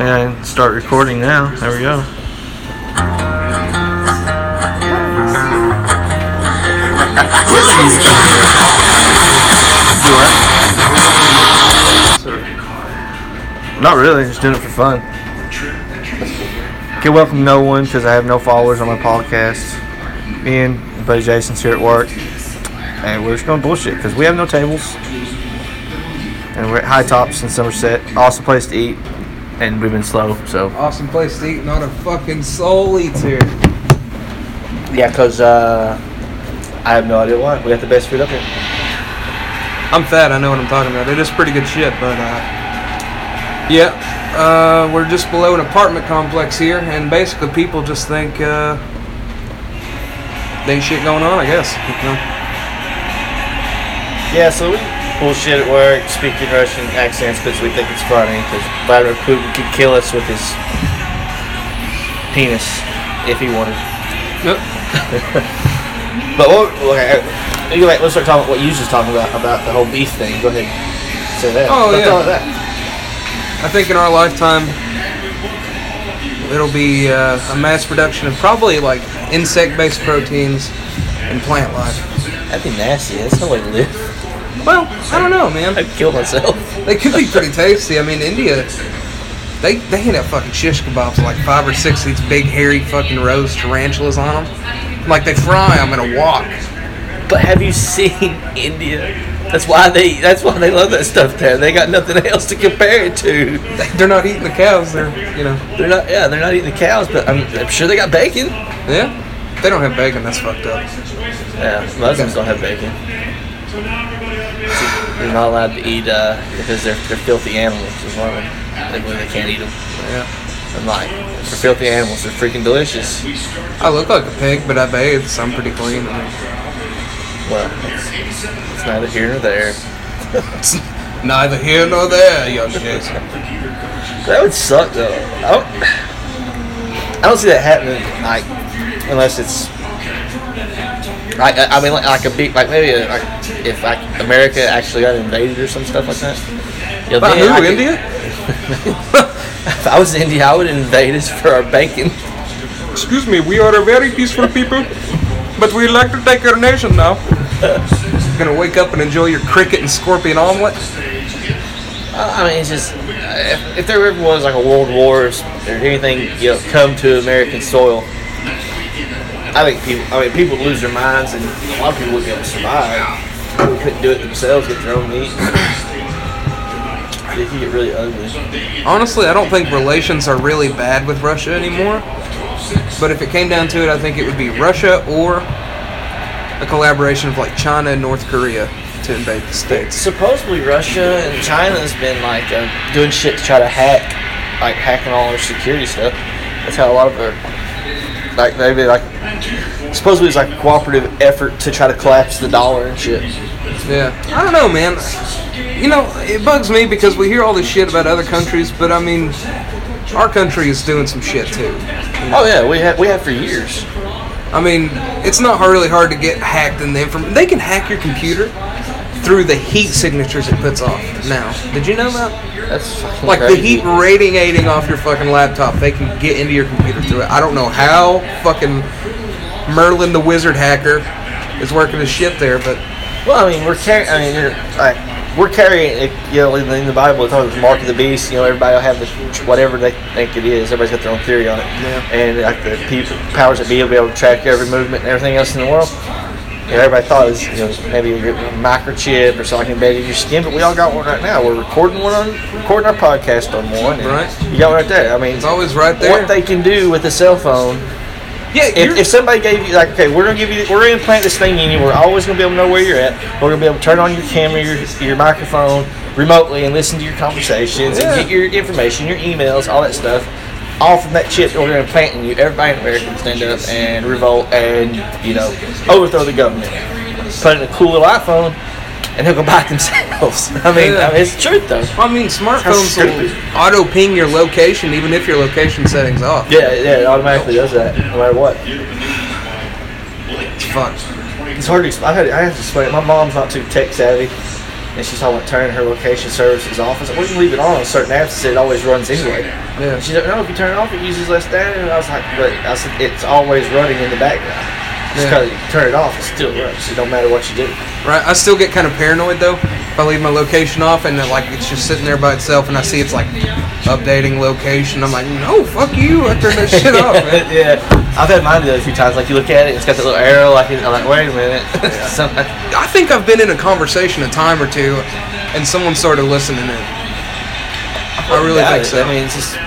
And start recording now. There we go. Not really, just doing it for fun. Can welcome no one because I have no followers on my podcast. Me and buddy Jason's here at work, and we're just going bullshit because we have no tables, and we're at High Tops in Somerset. Awesome place to eat, and we've been slow, so Awesome place to eat, not a fucking soul eats here. yeah, because uh, I have no idea why. We got the best food up here. I'm fat, I know what I'm talking about. It is pretty good shit, but uh, yeah, uh, we're just below an apartment complex here, and basically people just think uh, there ain't shit going on. I guess. You know? Yeah, so we bullshit at work, speaking Russian accents because we think it's funny. Because Vladimir Putin could kill us with his penis if he wanted. Yep. But what? Okay, like, let's start talking about what you was just talking about about the whole beef thing. Go ahead, say that. Oh, Let's yeah. talk about that. I think in our lifetime, it'll be uh, a mass production of probably like insect-based proteins and plant life. That'd be nasty. That's no way to live. Well, I don't know, man. I'd kill myself. They could be pretty tasty. I mean, India, they they hand out fucking shish kebabs with like five or six of these big hairy fucking rose tarantulas on them. Like they fry them in a wok. But have you seen India? That's why they. That's why they love that stuff there. They got nothing else to compare it to. They're not eating the cows. They're you know They're not. Yeah, they're not eating the cows, but I'm, I'm sure they got bacon. yeah. They don't have bacon. That's fucked up. Yeah, Muslims don't have bacon. They're not allowed to eat uh, because they're they're filthy animals. Is them. They they can't eat them. Yeah. I'm like, for filthy animals, they're freaking delicious. I look like a pig, but I bathe, so I'm pretty clean. Well, it's, it's neither here nor there. neither here nor there, young Jason. That would suck though. I don't, I don't see that happening like unless it's I I mean like, a big like maybe a, like if like America actually got invaded or some stuff like that. Yeah, By I who? India? If I was in India, I would invade us for our bacon. Excuse me, we are a very peaceful people, but we like to take our nation now. Gonna wake up and enjoy your cricket and scorpion omelet? Uh, I mean, it's just if, if there ever was like a world war or anything, you know, come to American soil. I think people, I mean, people would lose their minds, and a lot of people wouldn't be able to survive. They couldn't do it themselves, get their own meat. It could get really ugly. Honestly, I don't think relations are really bad with Russia anymore. But if it came down to it, I think it would be Russia or a collaboration of like China and North Korea to invade the states. Supposedly, Russia and China has been like uh, doing shit to try to hack, like hacking all our security stuff. That's how a lot of our, like maybe like, supposedly it's like a cooperative effort to try to collapse the dollar and shit. Yeah, I don't know, man. You know, it bugs me because we hear all this shit about other countries, but I mean, our country is doing some shit too. Oh yeah, we have we have for years. I mean, it's not really hard to get hacked in the inform. They can hack your computer through the heat signatures it puts off. Now, did you know that? That's fucking Like the heat radiating off your fucking laptop, they can get into your computer through it. I don't know how fucking Merlin the wizard hacker is working his shit there, but Well, I mean, we're carrying. I mean, you're, like we're carrying. it, You know, in the, in the Bible, it talks about the mark of the beast. You know, everybody will have the whatever they think it is. Everybody's got their own theory on it. Yeah. And like the people, powers that be will be able to track every movement and everything else in the world. You know, everybody thought it was you know maybe a microchip or something embedded in your skin, but we all got one right now. We're recording one on recording our podcast on one. Right. You got one right there. I mean, it's always right there. what they can do with a cell phone yeah, if, if somebody gave you like, okay, we're gonna give you, we're gonna implant this thing in you. We're always gonna be able to know where you're at. We're gonna be able to turn on your camera, your, your microphone remotely, and listen to your conversations Yeah. and get your information, your emails, all that stuff, all from that chip that we're gonna plant in you. Everybody in America can stand up and revolt and you know overthrow the government. Put in a cool little iPhone, and they'll go buy it themselves. I mean, Yeah. I mean, it's the truth though. I mean, smartphones will auto ping your location even if your location setting's off. Yeah, yeah, it automatically does that, no matter what. It's fun. It's hard to explain. I had, have to explain. it. My mom's not too tech savvy, and she's talking about turning her location services off. I was like, we can leave it on on certain apps. It said it always runs anyway. Yeah. And she's like, no, if you turn it off, it uses less data. And I was like, but I said, it's always running in the background. Just Yeah. because you turn it off, it still runs. It don't matter what you do. Right. I still get kind of paranoid though if I leave my location off and then like it's just sitting there by itself and I see it's like updating location. I'm like, no, fuck you. I turned that shit off, man. yeah, I've had mine do that a few times. Like you look at it, it's got that little arrow. Like I'm like, wait a minute. Something- I think I've been in a conversation a time or two and someone started listening in. I really think it. so. I mean, it's just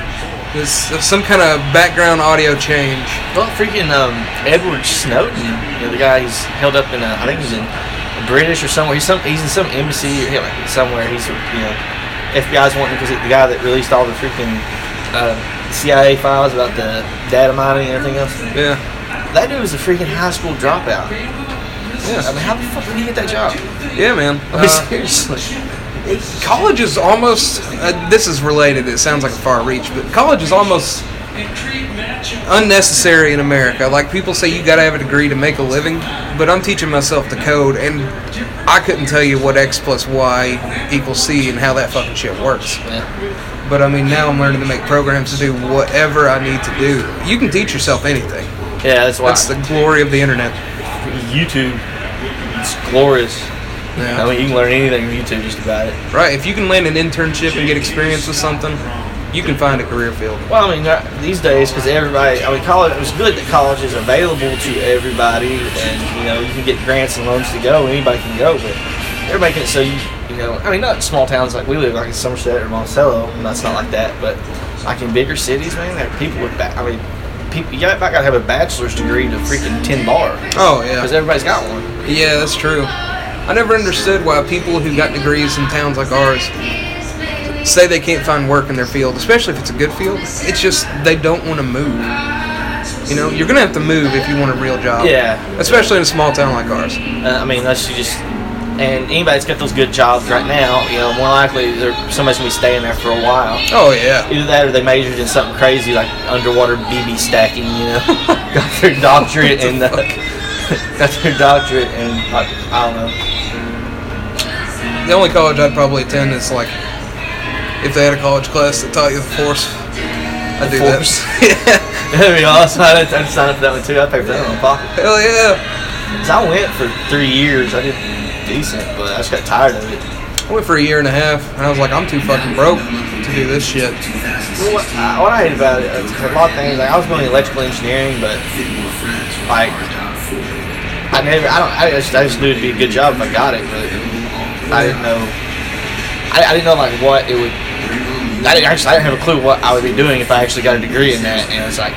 There's some kind of background audio change. well, freaking um, Edward Snowden. You know, the guy he's held up in. A, I think he's in British or somewhere. He's some. He's in some embassy or yeah, like, somewhere. He's you know, FBI's wanting because the guy that released all the freaking uh, CIA files about the data mining and everything else. Yeah. That dude was a freaking high school dropout. Yeah. I mean, how the fuck did he get that job? Yeah, man. I mean, Uh, seriously. College is almost uh, this is related it sounds like a far reach but college is almost unnecessary in america like people say you gotta have a degree to make a living but i'm teaching myself the code and i couldn't tell you what x plus y equals c and how that fucking shit works Yeah. but i mean now i'm learning to make programs to do whatever i need to do you can teach yourself anything Yeah, that's why. that's the glory of the internet YouTube. It's glorious. Yeah. I mean, you can learn anything from YouTube just about it. right if you can land an internship and get experience with something you can find a career field Well, I mean, these days, because everybody, I mean, college, it's good that college is available to everybody, and, you know, you can get grants and loans to go, anybody can go, but they're making it so you, you know, I mean, not small towns like we live, like in Somerset or Monticello, and that's not like that, but like in bigger cities, man, there are people with, ba- I mean, people, you got, got to have a bachelor's degree to freaking 10 bar, oh yeah because everybody's got one. Yeah, that's true. I never understood why people who got degrees in towns like ours say they can't find work in their field, especially if it's a good field. It's just they don't want to move. You know, you're gonna have to move if you want a real job. Yeah. Especially in a small town like ours. Uh, I mean, unless you just and anybody that's got those good jobs right now, you know, more likely they're, somebody's gonna be staying there for a while. Oh yeah. Either that, or they majored in something crazy like underwater BB stacking. You know, got their doctorate and uh, got their doctorate and like, I don't know. The only college I'd probably attend is like if they had a college class that taught you the force. I do Force. that. That'd be awesome. I'd, I'd sign up for that one too. I'd pay for that one in my pocket. Hell yeah. 'Cause I went for three years. I did decent, but I just got tired of it. I went for a year and a half, and I was like, I'm too fucking broke to do this shit. Well, what, I, what I hate about it, uh, is a lot of things. Like I was going to electrical engineering, but like I never, I don't, I just, I just knew it'd be a good job if I got it, but I didn't know. I, I didn't know like what it would. I didn't actually, I didn't have a clue what I would be doing if I actually got a degree in that, and it's like.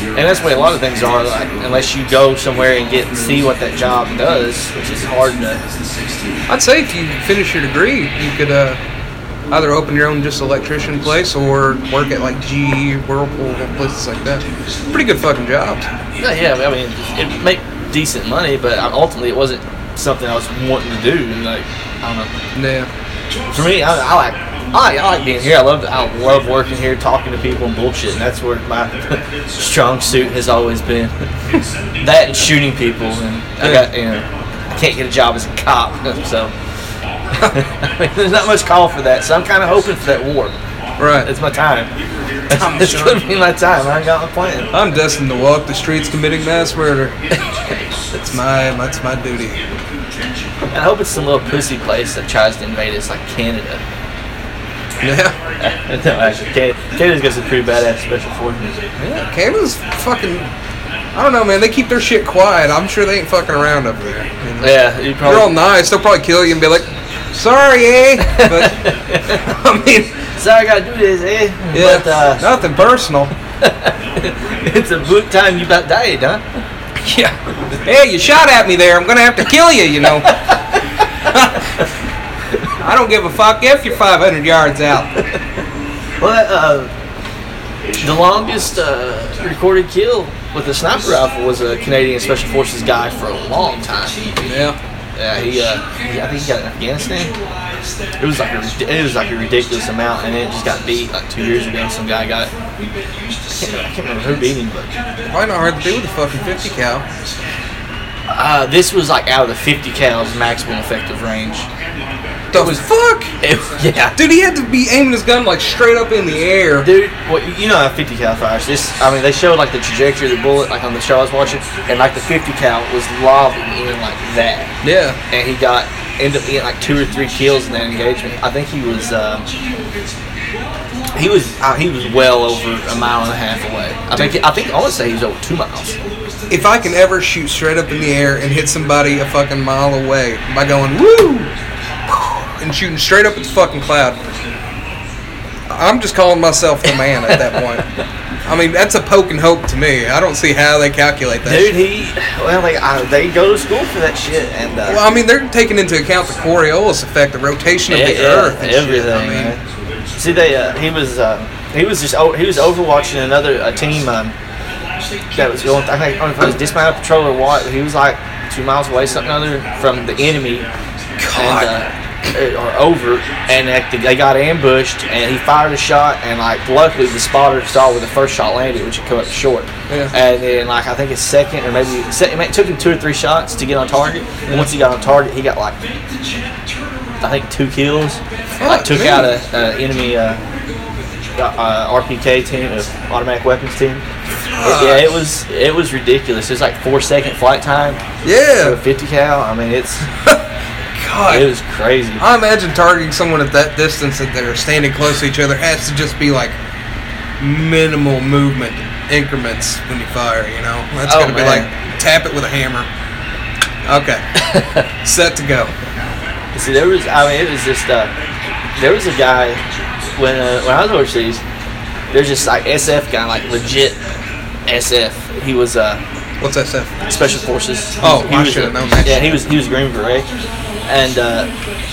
And that's way a lot of things are. Like, unless you go somewhere and get see what that job does, which is hard to. I'd say if you finish your degree, you could uh, either open your own just electrician place or work at like GE, Whirlpool, places like that. Pretty good fucking jobs. Yeah, yeah. I mean, it make decent money, but ultimately it wasn't something I was wanting to do. And like, I don't know. Yeah. For me, I, I like I like, I like being here. I love I love working here, talking to people and bullshit. And that's where my strong suit has always been. that and shooting people. And I got you know I can't get a job as a cop, so I mean, there's not much call for that. So I'm kind of hoping for that war. Right. It's my time. I'm it's sure. gonna be my time. I ain't got my plan. I'm destined to walk the streets committing mass murder. That's my that's my duty. And I hope it's some little pussy place that tries to invade us, like Canada. Yeah. no, actually, Canada's got some pretty badass special forces. Yeah. Canada's fucking. I don't know, man. They keep their shit quiet. I'm sure they ain't fucking around up there. you know? Yeah, you They're all nice. They'll probably kill you and be like, "Sorry, eh?" But I mean, Sorry, I gotta do this, eh? yeah, But uh, nothing personal. it's a book time. You about died, huh? Yeah. Hey, you shot at me there. I'm gonna have to kill you. You know. I don't give a fuck if you're 500 yards out. Well, uh, the longest uh, recorded kill with a sniper rifle was a Canadian Special Forces guy for a long time. Yeah. Yeah, he, uh, he, I think he got in Afghanistan. It was like a, it was like a ridiculous amount, and it just got beat like two years ago. Some guy got, I can't, I can't remember who beat him, but Probably not hard to do with a fucking 50 cal. uh, this was like out of the 50 cal's maximum effective range. The it was fuck? it, yeah. Dude, he had to be aiming his gun like straight up in the air. Dude, well, you know how 50 cal fires. This, I mean, they showed like the trajectory of the bullet, like on the show I was watching, and like the 50 cal was lobbing in like that, Yeah. and he got ended up getting like two or three kills in that engagement. I think he was, um, he was, uh, he was well over a mile and a half away. I think, I think I would say he was over two miles. If I can ever shoot straight up in the air and hit somebody a fucking mile away by going woo and shooting straight up at the fucking cloud, I'm just calling myself the man at that point. I mean, that's a poke and hope to me. I don't see how they calculate that. Dude, he, well, like, I, they go to school for that shit, and uh, Well, I mean, they're taking into account the Coriolis effect, the rotation of Yeah, the yeah, Earth, and everything. Shit. I mean, man. See, they uh, he was uh, he was just he was overwatching another a team um, that was going. I think I don't know if it was dismounted patrol or what. But he was like two miles away, something other from the enemy, God. and, uh, or over, and they got ambushed, and he fired a shot, and like luckily the spotter saw where the first shot landed, which had come up short. Yeah. And then like I think his second or maybe it took him two or three shots to get on target. And once he got on target, he got like I think two kills. Like took man. out a, a enemy uh, uh, RPK team, uh, automatic weapons team. It- yeah, it was it was ridiculous. It was like four second flight time for a yeah. 50 cal. I mean, it's God. it was crazy. I imagine targeting someone at that distance that they're standing close to each other has to just be like minimal movement increments when you fire, you know? That's Oh, gotta be man. like tap it with a hammer. Okay. Set to go. See, there was I mean, it was just uh, there was a guy when uh, when I was overseas. There's just like SF guy, like legit SF. He was uh, What's SF? special forces. Oh, he I should've known that Yeah, he was he was a Green Beret, and uh,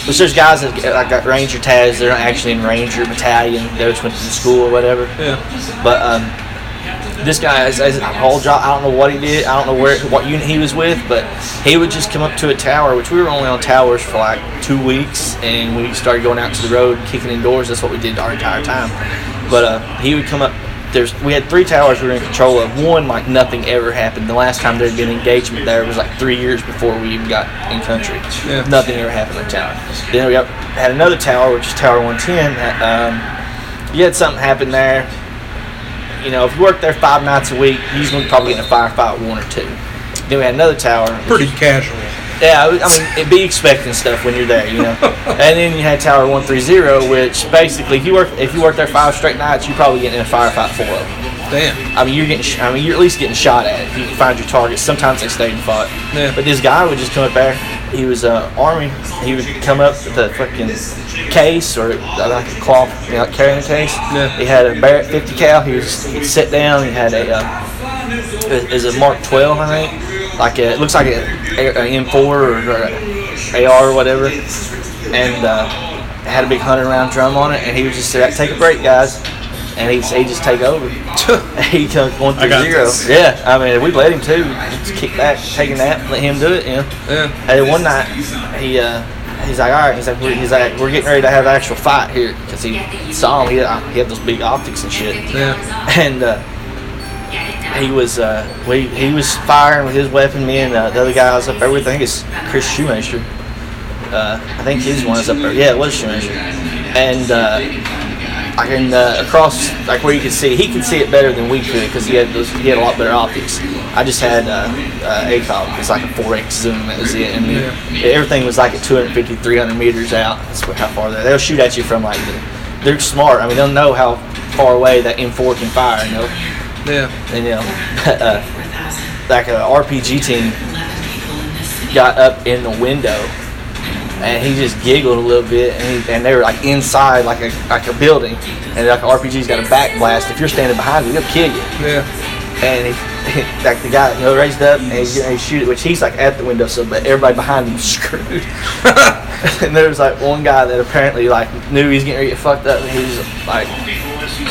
which there's guys that like got Ranger tags. They're not actually in Ranger battalion. They just went to school or whatever. Yeah. But um, this guy has, has a whole job. I don't know what he did. I don't know where what unit he was with, but he would just come up to a tower, which we were only on towers for like two weeks, and we started going out to the road, kicking indoors. That's what we did our entire time. But uh, he would come up. There's we had three towers we were in control of. One like nothing ever happened. The last time there had been an engagement there was like three years before we even got in country. Yeah. Nothing ever happened the tower. Then we got, had another tower, which is Tower 110. that, Um, you had something happen there you know, if you work there five nights a week, you're usually probably in a firefight one or two. Then we had another tower. Pretty casual. Yeah, I I mean, be expecting stuff when you're there, you know. and then you had Tower One Three Zero, which basically, if you work if you work there five straight nights, you're probably getting in a firefight four of them. Damn. I mean, you're getting. sh- I mean, you're at least getting shot at if you can find your targets. Sometimes they stayed and fought. Yeah. But this guy would just come up there. He was uh, army. He would come up with a fucking case or uh, like a cloth, you know, like carrying case. Yeah. He had a Barrett 50 cal. He was he'd sit down. He had a uh, is a Mark 12, I think. Like a, it looks like a, a, a M4 or, or a AR or whatever, and uh, had a big hundred round drum on it. And he would just say, "Take a break, guys," and he'd he just take over. he took one through zero. this. Yeah, I mean, we let him too. Just kick back, take a nap, let him do it. You know. Yeah. And one night, he uh, he's like, all right, he's like, we're, he's like, we're getting ready to have an actual fight here because he saw him. He had, he had those big optics and shit. Yeah. And uh, he was uh, we he was firing with his weapon. Me and uh, the other guy was up there. with, I think it's Chris Shoemaker. Uh, I think he's the one that's up there. Yeah, it was Shoemaker. And uh, I can uh, across like where you can see, he could see it better than we could because he had those, he had a lot better optics. I just had uh, uh, ACOG. It's like a 4x zoom. That was it. And Yeah. everything was like at 250, 300 meters out. That's what- how far they they'll shoot at you from like the, they're smart. I mean, they'll know how far away that M4 can fire. You know, Yeah. and you know, uh, like a RPG team got up in the window, and he just giggled a little bit, and, he, and they were like inside like a like a building, and like RPG's got a back blast. If you're standing behind him, he'll kill you. Yeah. And he, like the guy, you know, raised up and he, and he shoot it, which he's like at the window, so but everybody behind him screwed. and there was like one guy that apparently like knew he was getting ready to get fucked up, and he was like,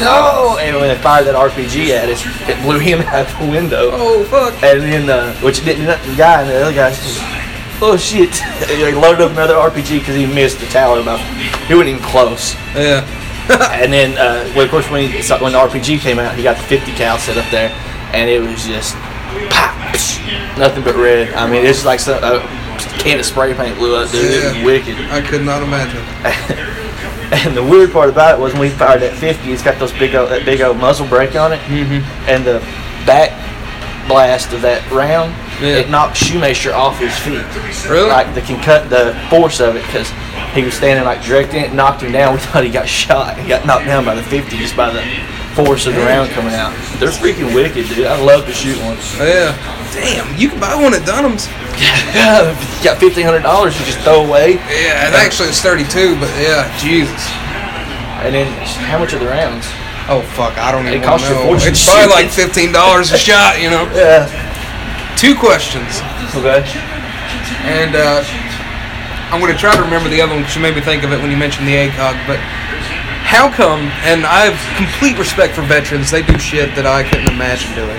no! And when they fired that RPG at us, it blew him out the window. Oh fuck. And then, uh, which didn't. The guy and the other guy, just, oh shit! He loaded up another RPG because he missed the tower. About he wasn't even close. Yeah. And then, uh, well, of course, when he, when the RPG came out, he got the 50 cal set up there, and it was just pop, psh, nothing but red. I mean, it's like some, uh, can of spray paint blew up, dude. It was Yeah. wicked. I could not imagine. And the weird part about it was when we fired that 50, it's got those big old, that big old muzzle brake on it, Mhm. and the back blast of that round, Yeah. it knocked Shoemaker off his feet. Really? Like the can cut the force of it because he was standing like directing it, knocked him down. We thought he got shot. He got knocked down by the 50 just by the force of the round coming out. They're freaking wicked, dude. I'd love to shoot one. Yeah. Damn, you can buy one at Dunham's. you got fifteen hundred dollars you just throw away, Yeah, and actually it's 32, but yeah, Jesus. and then how much are the rounds? Oh fuck, I don't even costs you a know. fortune It's probably like fifteen dollars a shot, you know. Yeah. Two questions, Okay. and uh, I'm gonna try to remember the other one because you made me think of it when you mentioned the ACOG. But how come? And I have complete respect for veterans. They do shit that I couldn't imagine doing.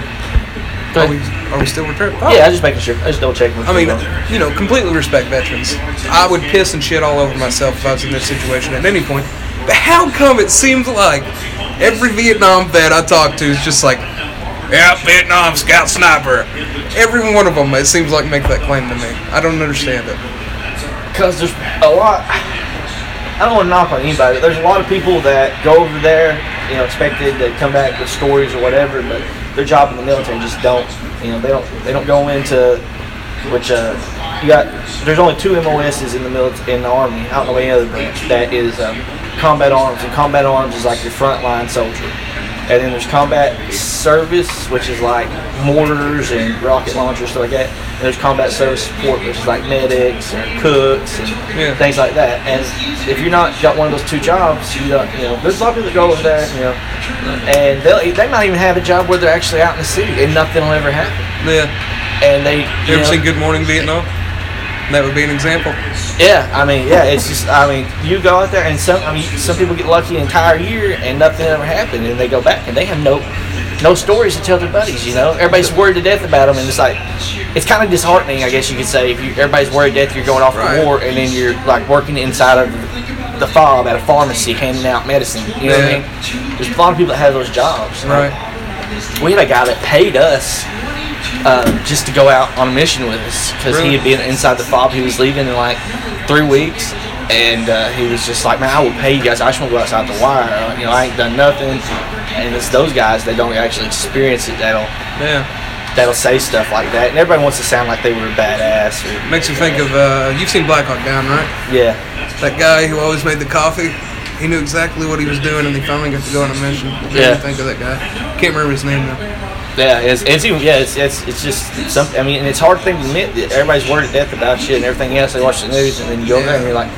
Are we, are we still returning? Oh. Yeah, I just making sure. I just double checking. I mean, you know, completely respect veterans. I would piss and shit all over myself if I was in this situation at any point. How come it seems like every Vietnam vet I talk to is just like, yeah, Vietnam scout sniper. Every one of them, it seems like, make that claim to me. I don't understand it. because there's a lot. I don't want to knock on anybody, but there's a lot of people that go over there, you know, expected to come back with stories or whatever, but their job in the military just don't, you know, they don't they don't go into which uh, you got. There's only two MOSs in the military in the army. I don't know any other branch that is um, combat arms, and combat arms is like your frontline soldier. And then there's combat service, which is like mortars and rocket launchers, stuff like that. And there's combat service support, which is like medics and cooks and Yeah. things like that. And if you're not got one of those two jobs, you don't, you know, there's a lot of people that go over there, you know, and they'll they might even have a job where they're actually out in the city and nothing will ever happen. Yeah. And they, You ever know, seen Good Morning Vietnam? That would be an example. Yeah, I mean, yeah, it's just, I mean, you go out there and some, I mean, some people get lucky an entire year and nothing ever happened, and they go back and they have no, no stories to tell their buddies. You know, everybody's worried to death about them, and it's like, it's kind of disheartening, I guess you could say, if you, everybody's worried to death, you're going off Right. to war, and then you're like working inside of the fob at a pharmacy handing out medicine. You know Yeah. what I mean? There's a lot of people that have those jobs. Right. We had a guy that paid us um, just to go out on a mission with us because he had been inside the fob. He was leaving in like three weeks, and uh, he was just like, "Man, I will pay you guys. I just want to go outside the wire. Uh, You know, I ain't done nothing." And it's those guys that don't actually experience it that'll Yeah. that'll say stuff like that, and everybody wants to sound like they were a badass. Or, Makes you think of, uh, you've seen Black Hawk Down, right? yeah, That guy who always made the coffee. He knew exactly what he was doing, and he finally got to go on a mission. What Yeah. think of that guy? Can't remember his name though. Yeah. It's, it's even yeah. It's, it's it's just some. I mean, it's a hard thing to admit that everybody's worried to death about shit and everything else. They watch the news, and then you go there and you're like,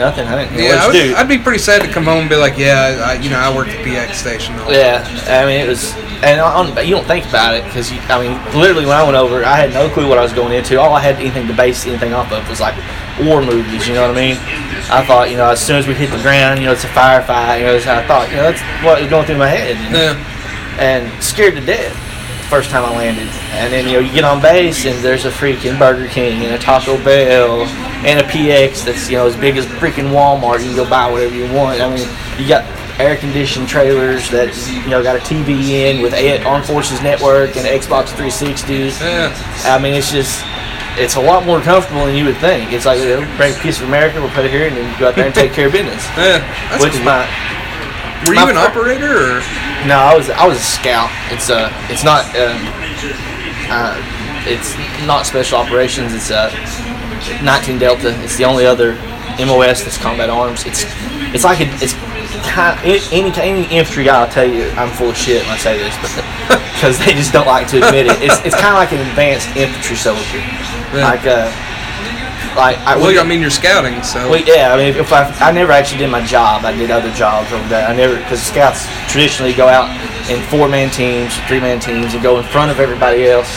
nothing. I didn't. Yeah, I would, do? I'd be pretty sad to come home and be like, yeah, I, you know, I worked at PX station. Yeah, I mean it was, and on, you don't think about it because I mean, literally when I went over, I had no clue what I was going into. All I had anything to base anything off of was like war movies. You know what I mean? I thought, you know, as soon as we hit the ground, you know, it's a firefight. You know, that's how I thought. You know, that's what was going through my head. You know? Yeah. And scared to death the first time I landed. And then you know you get on base and there's a freaking Burger King and a Taco Bell and a PX that's you know as big as freaking Walmart. You can go buy whatever you want. I mean you got air conditioned trailers that you know got a TV in with Armed Forces Network and Xbox 360. Yeah. I mean it's just. It's a lot more comfortable than you would think. It's like, you know, bring a piece of America, we'll put it here, and then go out there and take care of business. Yeah. That's Which cool. my, Were my you an operator or? No, I was I was a scout. It's uh it's not um, uh, it's not special operations. It's uh 19 Delta. It's the only other MOS that's combat arms. It's it's like a, it's kind any any infantry guy will tell you I'm full of shit when I say this, because they just don't like to admit it. It's it's kind of like an advanced infantry soldier. Like uh like I Well, we- I mean, you're scouting, so. well, yeah, I mean, if I, I never actually did my job, I did other jobs over there. I never, because scouts traditionally go out in four-man teams, three-man teams, and go in front of everybody else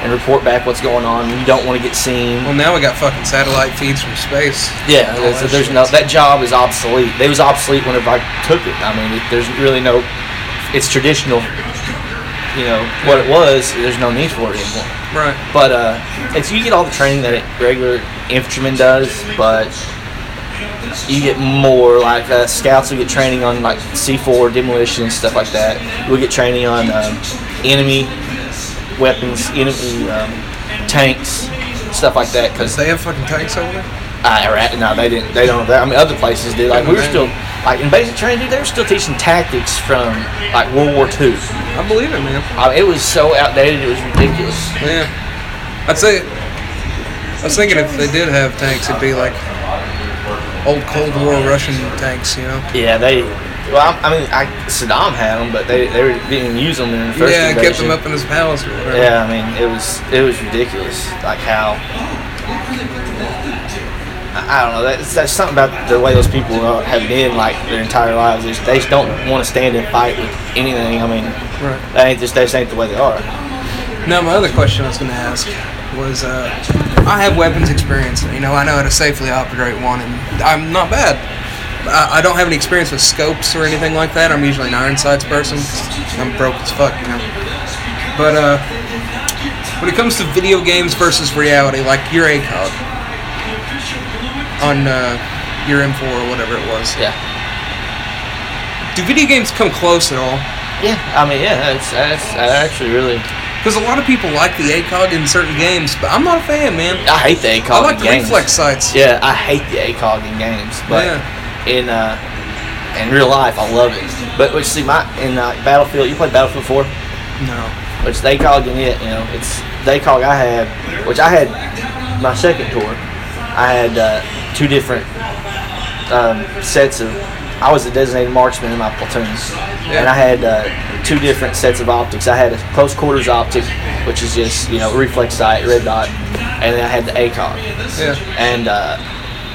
and report back what's going on. You don't want to get seen. Well, now we got fucking satellite feeds from space. Yeah, there's, that there's no that job is obsolete. It was obsolete whenever I took it. I mean, it, there's really no. It's traditional. You know what it was. There's no need for it anymore. Right. But uh, it's you get all the training that a regular infantryman does, but you get more like uh, scouts will get training on like C4 demolition stuff like that. We'll get training on um, enemy weapons, enemy um, tanks, stuff like that. Because They have fucking tanks over there. I Iraq, no, they didn't. They don't. I mean, other places did. Like we were still, like in basic training, dude, they were still teaching tactics from like World War II. I believe it, man. I mean, it was so outdated, it was ridiculous. Yeah. I'd say. I was thinking if they did have tanks, it'd be like old Cold War Russian tanks, you know? Yeah, they. Well, I, I mean, I, Saddam had them, but they they were, didn't use them in the first yeah, invasion. kept them up in his palace or whatever. Yeah, I mean, it was it was ridiculous. Like how. I I don't know. That's, that's something about the way those people are- have been like their entire lives. Is they just don't want to stand and fight with anything. I mean, Right. that ain't just they just ain't the way they are. Now, my other question I was going to ask was uh, I have weapons experience. You know, I know how to safely operate one, and I'm not bad. I, I don't have any experience with scopes or anything like that. I'm usually an iron sights person. I'm broke as fuck, you know. But uh, when it comes to video games versus reality, like your ACOG on uh, your M4 or whatever it was, Yeah. do video games come close at all? Yeah. I mean, yeah. That's that's actually really. Because a lot of people like the ACOG in certain games, but I'm not a fan, man. I hate the ACOG I like the games. reflex sights. Yeah, I hate the ACOG in games, but in uh, in real life, I love it. But which see, my in uh, Battlefield, you play Battlefield Four, No. which the ACOG in it. You know, it's the ACOG I had, which I had my second tour. I had uh, two different um, sets of. I was a designated marksman in my platoon, and I had uh, two different sets of optics. I had a close quarters optic, which is just you know reflex sight, red dot, and then I had the ACOG. Yeah. And uh,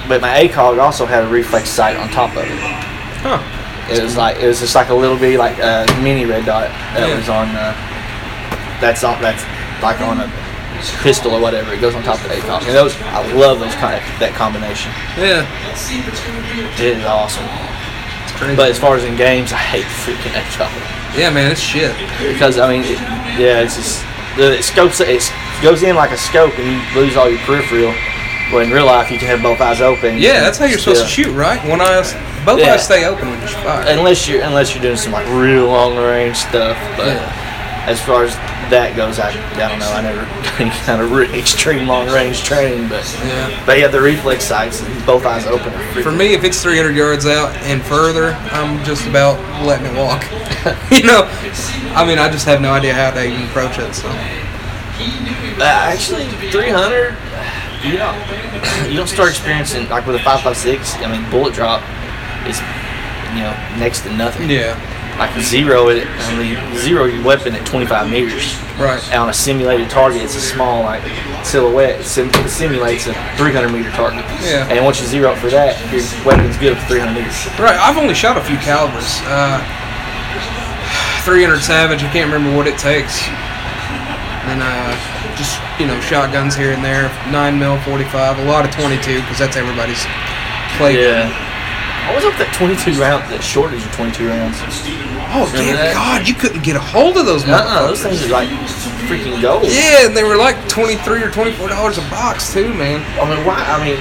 but my ACOG also had a reflex sight on top of it. Huh. It was like it was just like a little bitty like a mini red dot that Yeah. was on. Uh, that's on that's like on a pistol or whatever. It goes on top of the ACOG. And those I love those kind of that combination. Yeah. It is awesome. Crazy. But as far as in games, I hate freaking ACOG yeah, man, it's shit. because I mean, it, yeah, it's just the it scopes it goes in like a scope and you lose all your peripheral. Well, in real life, you can have both eyes open. Yeah, that's how you're supposed to shoot, right? One eye, both Yeah. eyes stay open when you fire. unless you're unless you're doing some like real long range stuff. But Yeah. as far as that goes, I, I don't know. I never any kind of re- extreme long range training, but Yeah. but yeah, the reflex sights, both eyes open. For me, if it's 300 yards out and further, I'm just about letting it walk. you know, I mean, I just have no idea how to even approach it. So uh, actually 300. You don't you don't start experiencing like with a 556. I mean, bullet drop is you know next to nothing. yeah, Like zero, it I mean zero your weapon at 25 meters. right. on a simulated target, it's a small like silhouette. It, sim- simulates a 300 meter target. Yeah. And once you zero up for that, your weapon's good for 300 meters. Right, I've only shot a few calibers. Uh, 300 Savage, I can't remember what it takes. And uh, just, you know, shotguns here and there. 9 mil, 45, a lot of 22, because that's everybody's play. gun. What was up that 22 round? That shortage of 22 rounds. Oh, Remember dear that? God, you couldn't get a hold of those Uh-uh, those motherfuckers. things are like freaking gold. Yeah, and they were like 23 or 24 dollars a box, too, man. I mean, why? I mean,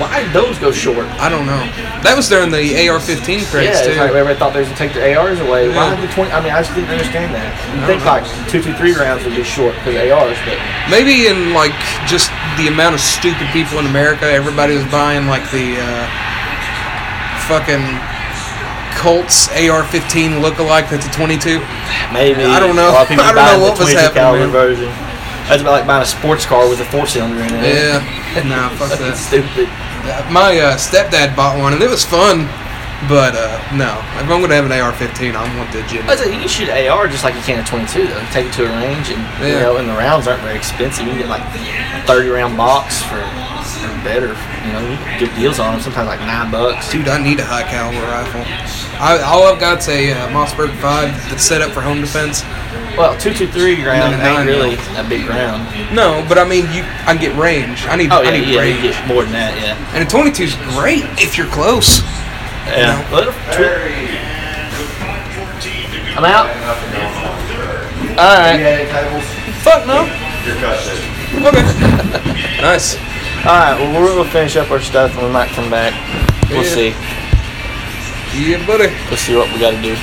why did those go short? I don't know. That was during the AR-15 Yeah, craze, it's too. like everybody thought they was gonna take their ARs away. Why Yeah. did the 20? I mean, I just didn't understand that. You I think like two, two, three rounds would be short because ARs, but Maybe in like just the amount of stupid people in America, everybody was buying like the uh, fucking Colts AR-15 look-alike that's a 22. Maybe I don't know. A lot of people I don't know what was happening, version. That's about like buying a sports car with a four cylinder in it. Yeah, nah, fuck Fucking that. stupid. Uh, My uh, stepdad bought one and it was fun, but uh, no. If I'm gonna have an AR-15, I want the I genuine. was like, you can shoot AR just like you can a 22 though. Take it to a range and you know, and the rounds aren't very expensive. You can get like a 30 round box for, for better. You know, you can get deals on them. Sometimes like nine bucks. Dude, I need a high caliber rifle. I, all I've got's a uh, Mossberg 5 that's set up for home defense. Well, 223 round And then ain't nine really a big round. No, but I mean, you I get range. I need Oh I yeah, need yeah, you range. get more than that. Yeah. And a 22 is great if you're close. Yeah. Well, tw- I'm out. All right. Fuck no. Okay. nice. All right. Well, we're gonna finish up our stuff and we might come back. We'll Yeah. see. Yeah, buddy. We'll see what we got to do.